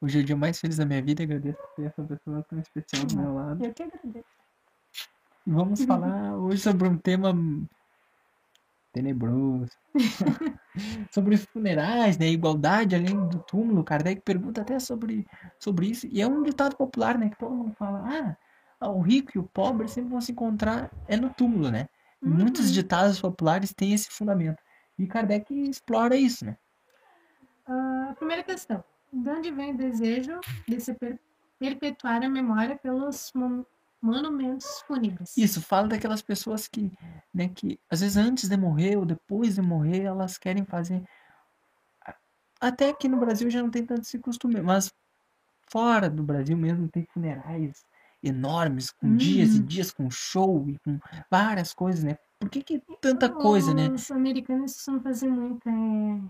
Hoje é o dia mais feliz da minha vida. Agradeço por ter essa pessoa tão especial do meu lado. Eu que agradeço. E vamos falar hoje sobre um tema tenebroso. sobre os funerais, né? Igualdade além do túmulo. Kardec pergunta até sobre, sobre isso. E é um ditado popular, né? Que todo mundo fala: ah, o rico e o pobre sempre vão se encontrar é no túmulo, né? Uhum. Muitos ditados populares têm esse fundamento. E Kardec explora isso, né? Ah, primeira questão. De onde vem o desejo de se per- perpetuar a memória pelos mon- monumentos fúnebres? Isso, fala daquelas pessoas que, né, que às vezes antes de morrer ou depois de morrer, elas querem fazer. Até aqui no Brasil já não tem tanto esse costume, mas fora do Brasil mesmo tem funerais enormes, com dias e dias, com show e com várias coisas, né? Por que, que tanta coisa, né? Os americanos costumam fazer muito é,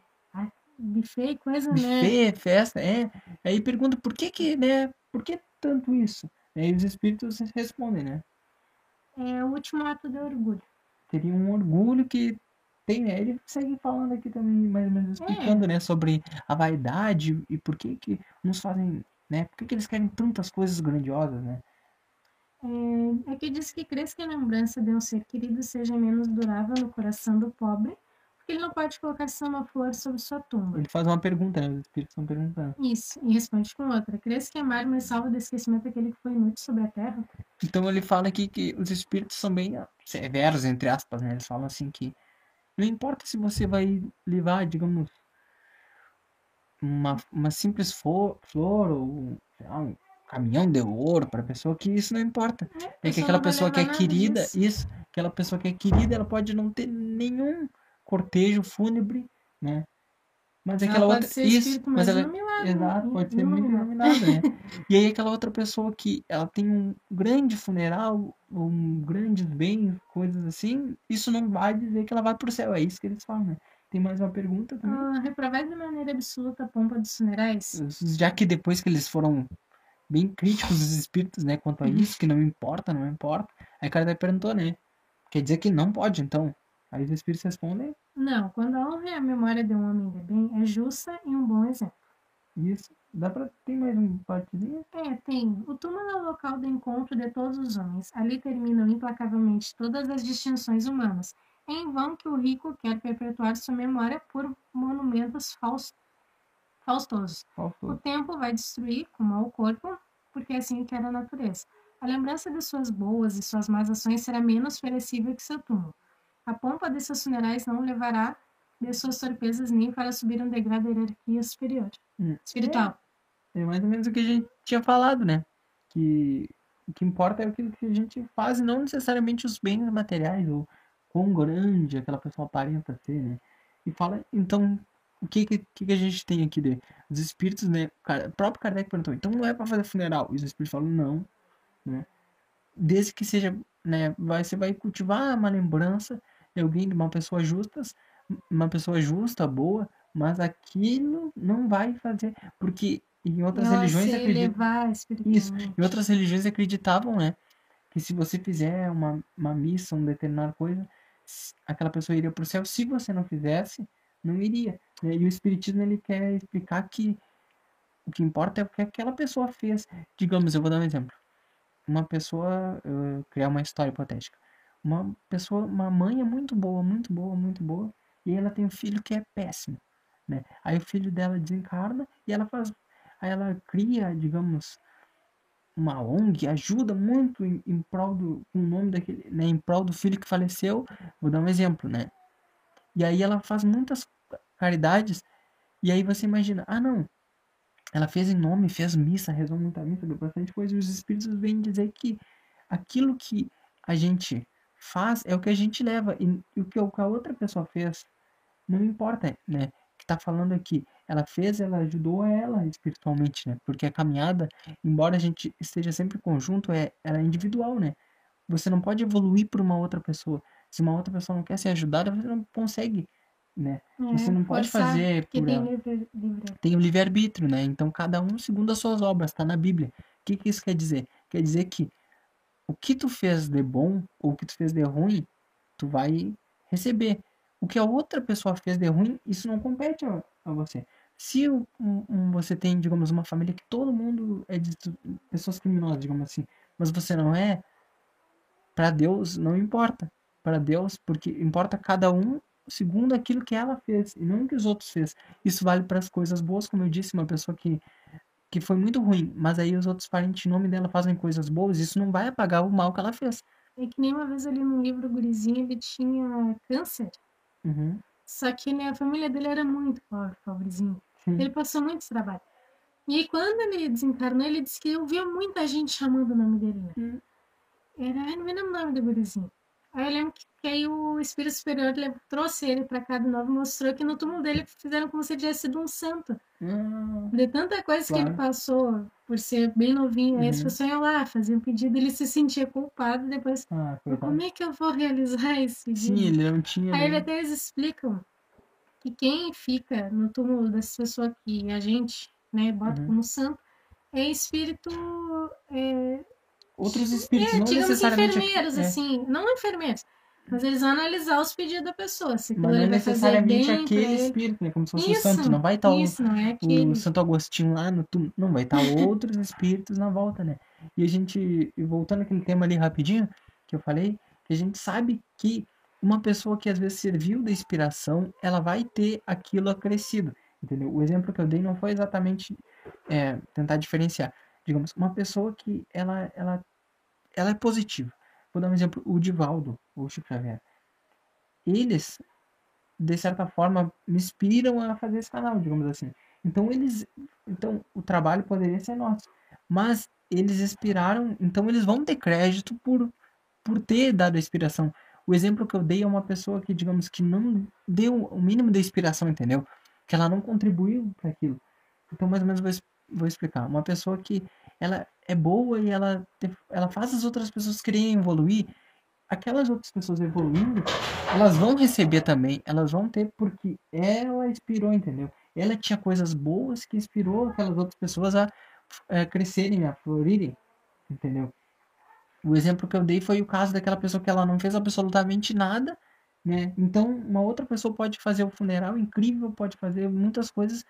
buffet coisa, né? Buffet, festa, é. Aí pergunta por que que, né? Por que tanto isso? Aí os espíritos respondem, né? É o último ato de orgulho. teria um orgulho que tem, né? Ele segue falando aqui também, mais ou menos explicando, né, sobre a vaidade e por que que uns fazem, né? Por que que eles querem tantas coisas grandiosas, né? É, aqui diz que crês que a lembrança de um ser querido seja menos durável no coração do pobre, ele não pode colocar flor sobre sua tumba. Ele faz uma pergunta, né? Os espíritos estão perguntando. Isso, e responde com outra. Crês que amar me salva do esquecimento daquele que foi inútil sobre a terra? Então ele fala aqui que os espíritos são bem severos, entre aspas, né? Eles falam assim que não importa se você vai levar, digamos, uma, uma simples flor, flor ou lá, um caminhão de ouro para a pessoa, que isso não importa. É que pessoa aquela pessoa que é querida, disso. isso, aquela pessoa que é querida, ela pode não ter nenhum cortejo fúnebre, né? Mas Ela aquela outra, ser isso, espírito, mas mas ela, iluminado, exato, pode ser muito iluminada, né? E aí aquela outra pessoa que ela tem um grande funeral, um grandes bens, coisas assim, isso não vai dizer que ela vai pro céu, é isso que eles falam, né? Tem mais uma pergunta também? Ah, reprovai de maneira absoluta a pompa dos funerais? Já que depois que eles foram bem críticos os espíritos, né, quanto a isso, que não importa, não importa, aí o cara perguntou, né? Quer dizer que não pode, então. Aí os espíritos respondem Não, quando a honra e a memória de um homem de bem é justa e um bom exemplo. isso. Dá pra. Tem mais um partezinho? É, tem. O túmulo é o local do encontro de todos os homens. Ali terminam implacavelmente todas as distinções humanas. É em vão que o rico quer perpetuar sua memória por monumentos faus- faustosos. Qual O tempo vai destruir, como ao corpo, porque é assim quer a natureza. A lembrança de suas boas e suas más ações será menos perecível que seu túmulo. A pompa de seus funerais não levará de suas torpezas nem para subir um degrau da hierarquia superior. Hum. Espiritual. É mais ou menos o que a gente tinha falado, né? Que o que importa é aquilo que a gente faz e não necessariamente os bens materiais ou quão grande aquela pessoa aparenta ser, né? E fala, então, o que que, que a gente tem aqui de os espíritos, né? O próprio Kardec perguntou, então não é para fazer funeral? E os espíritos falam, não, né? Desde que seja, né? Vai, você vai cultivar uma lembrança de alguém, de uma pessoa justa, uma pessoa justa, boa, mas aquilo não vai fazer, porque em outras religiões acreditam espiritualmente. em outras religiões acreditavam, né? Que se você fizer uma, uma missa, uma determinada coisa, aquela pessoa iria para o céu. Se você não fizesse, não iria. né? E o Espiritismo ele quer explicar que o que importa é o que aquela pessoa fez. Digamos, eu vou dar um exemplo. Uma pessoa, criar uma história hipotética. Uma pessoa, uma mãe é muito boa, muito boa, muito boa, e ela tem um filho que é péssimo, né? Aí o filho dela desencarna e ela faz, aí ela cria, digamos, uma ONG, ajuda muito em, em prol do, o nome daquele, né, em prol do filho que faleceu. Vou dar um exemplo, né? E aí ela faz muitas caridades, e aí você imagina, ah não, ela fez em nome, fez missa, rezou muita missa, deu bastante coisa, e os espíritos vêm dizer que aquilo que a gente faz é o que a gente leva, e, e o que a outra pessoa fez não importa, né? Que tá falando aqui, ela fez, ela ajudou ela espiritualmente, né? Porque a caminhada, embora a gente esteja sempre em conjunto, é, ela é individual, né? Você não pode evoluir por uma outra pessoa. Se uma outra pessoa não quer ser ajudada, você não consegue, né? Você não pode É, fazer por tem ela livre, livre. tem o livre-arbítrio, né? Então cada um segundo as suas obras, está na Bíblia. O que, que isso quer dizer? Quer dizer que o que tu fez de bom ou o que tu fez de ruim, tu vai receber. O que a outra pessoa fez de ruim, isso não compete a, a você. Se um, um, você tem, digamos, uma família que todo mundo é de pessoas criminosas, digamos assim, mas você não é, para Deus não importa. Para Deus, porque importa cada um segundo aquilo que ela fez e não que os outros fez. Isso vale para as coisas boas, como eu disse, uma pessoa que que foi muito ruim, mas aí os outros parentes em nome dela fazem coisas boas, isso não vai apagar o mal que ela fez. É que nem uma vez ali no livro gurizinho, ele tinha câncer. Uhum. Só que né, a família dele era muito pobre, pobrezinho. Sim. Ele passou muito trabalho. E aí, quando ele desencarnou, ele disse que ouvia muita gente chamando o nome dele. Né? Uhum. Era, não me lembro o nome do gurizinho. Aí eu lembro que, aí o Espírito Superior trouxe ele para cá de novo e mostrou que no túmulo dele fizeram como se ele tivesse sido um santo. Hum, de tanta coisa claro. que ele passou por ser bem novinho. Uhum. Aí as pessoas iam lá, faziam um pedido, ele se sentia culpado depois. Ah, como é que eu vou realizar esse pedido? Sim, ele não tinha. Aí eles até eles explicam que quem fica no túmulo dessa pessoa que a gente né, bota uhum. como santo é espírito. É, outros espíritos, é, não digamos necessariamente... enfermeiros, é. assim, não enfermeiros, mas eles vão analisar os pedidos da pessoa, se mas não é necessariamente aquele espírito, né, como se fosse isso, o santo, não vai estar isso, o, é o Santo Agostinho lá no túmulo, não, vai estar outros espíritos na volta, né, e a gente, voltando aquele tema ali rapidinho, que eu falei, que a gente sabe que uma pessoa que às vezes serviu da inspiração, ela vai ter aquilo acrescido, entendeu? O exemplo que eu dei não foi exatamente é, tentar diferenciar, digamos, uma pessoa que ela, ela, ela é positiva. Vou dar um exemplo, o Divaldo, o Chico Xavier. Eles, de certa forma, me inspiram a fazer esse canal, digamos assim. Então eles, então o trabalho poderia ser nosso, mas eles inspiraram, então eles vão ter crédito por por ter dado a inspiração. O exemplo que eu dei é uma pessoa que, digamos, que não deu o mínimo de inspiração, entendeu? Que ela não contribuiu para aquilo. Então, mais ou menos, vou vou explicar. Uma pessoa que ela é boa e ela, ela faz as outras pessoas quererem evoluir. Aquelas outras pessoas evoluindo, elas vão receber também, elas vão ter porque ela inspirou, entendeu? Ela tinha coisas boas que inspirou aquelas outras pessoas a, a crescerem, a florirem, entendeu? O exemplo que eu dei foi o caso daquela pessoa que ela não fez absolutamente nada, né? Então, uma outra pessoa pode fazer o funeral incrível, pode fazer muitas coisas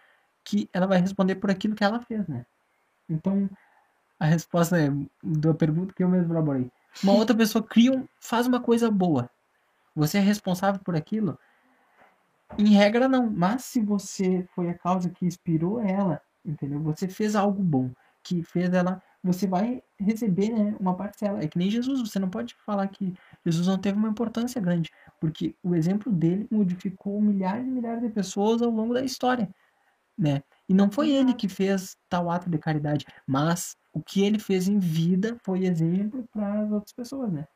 que ela vai responder por aquilo que ela fez, né? Então, a resposta é da pergunta que eu mesmo elaborei. Uma outra pessoa cria, faz uma coisa boa. Você é responsável por aquilo? Em regra, não. Mas se você foi a causa que inspirou ela, entendeu? Você fez algo bom, que fez ela. Você vai receber né, uma parcela. É que nem Jesus. Você não pode falar que Jesus não teve uma importância grande, porque o exemplo dele modificou milhares e milhares de pessoas ao longo da história né? E não foi ele que fez tal ato de caridade, mas o que ele fez em vida foi exemplo para as outras pessoas, né?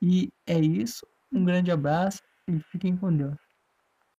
E é isso. Um grande abraço e fiquem com Deus.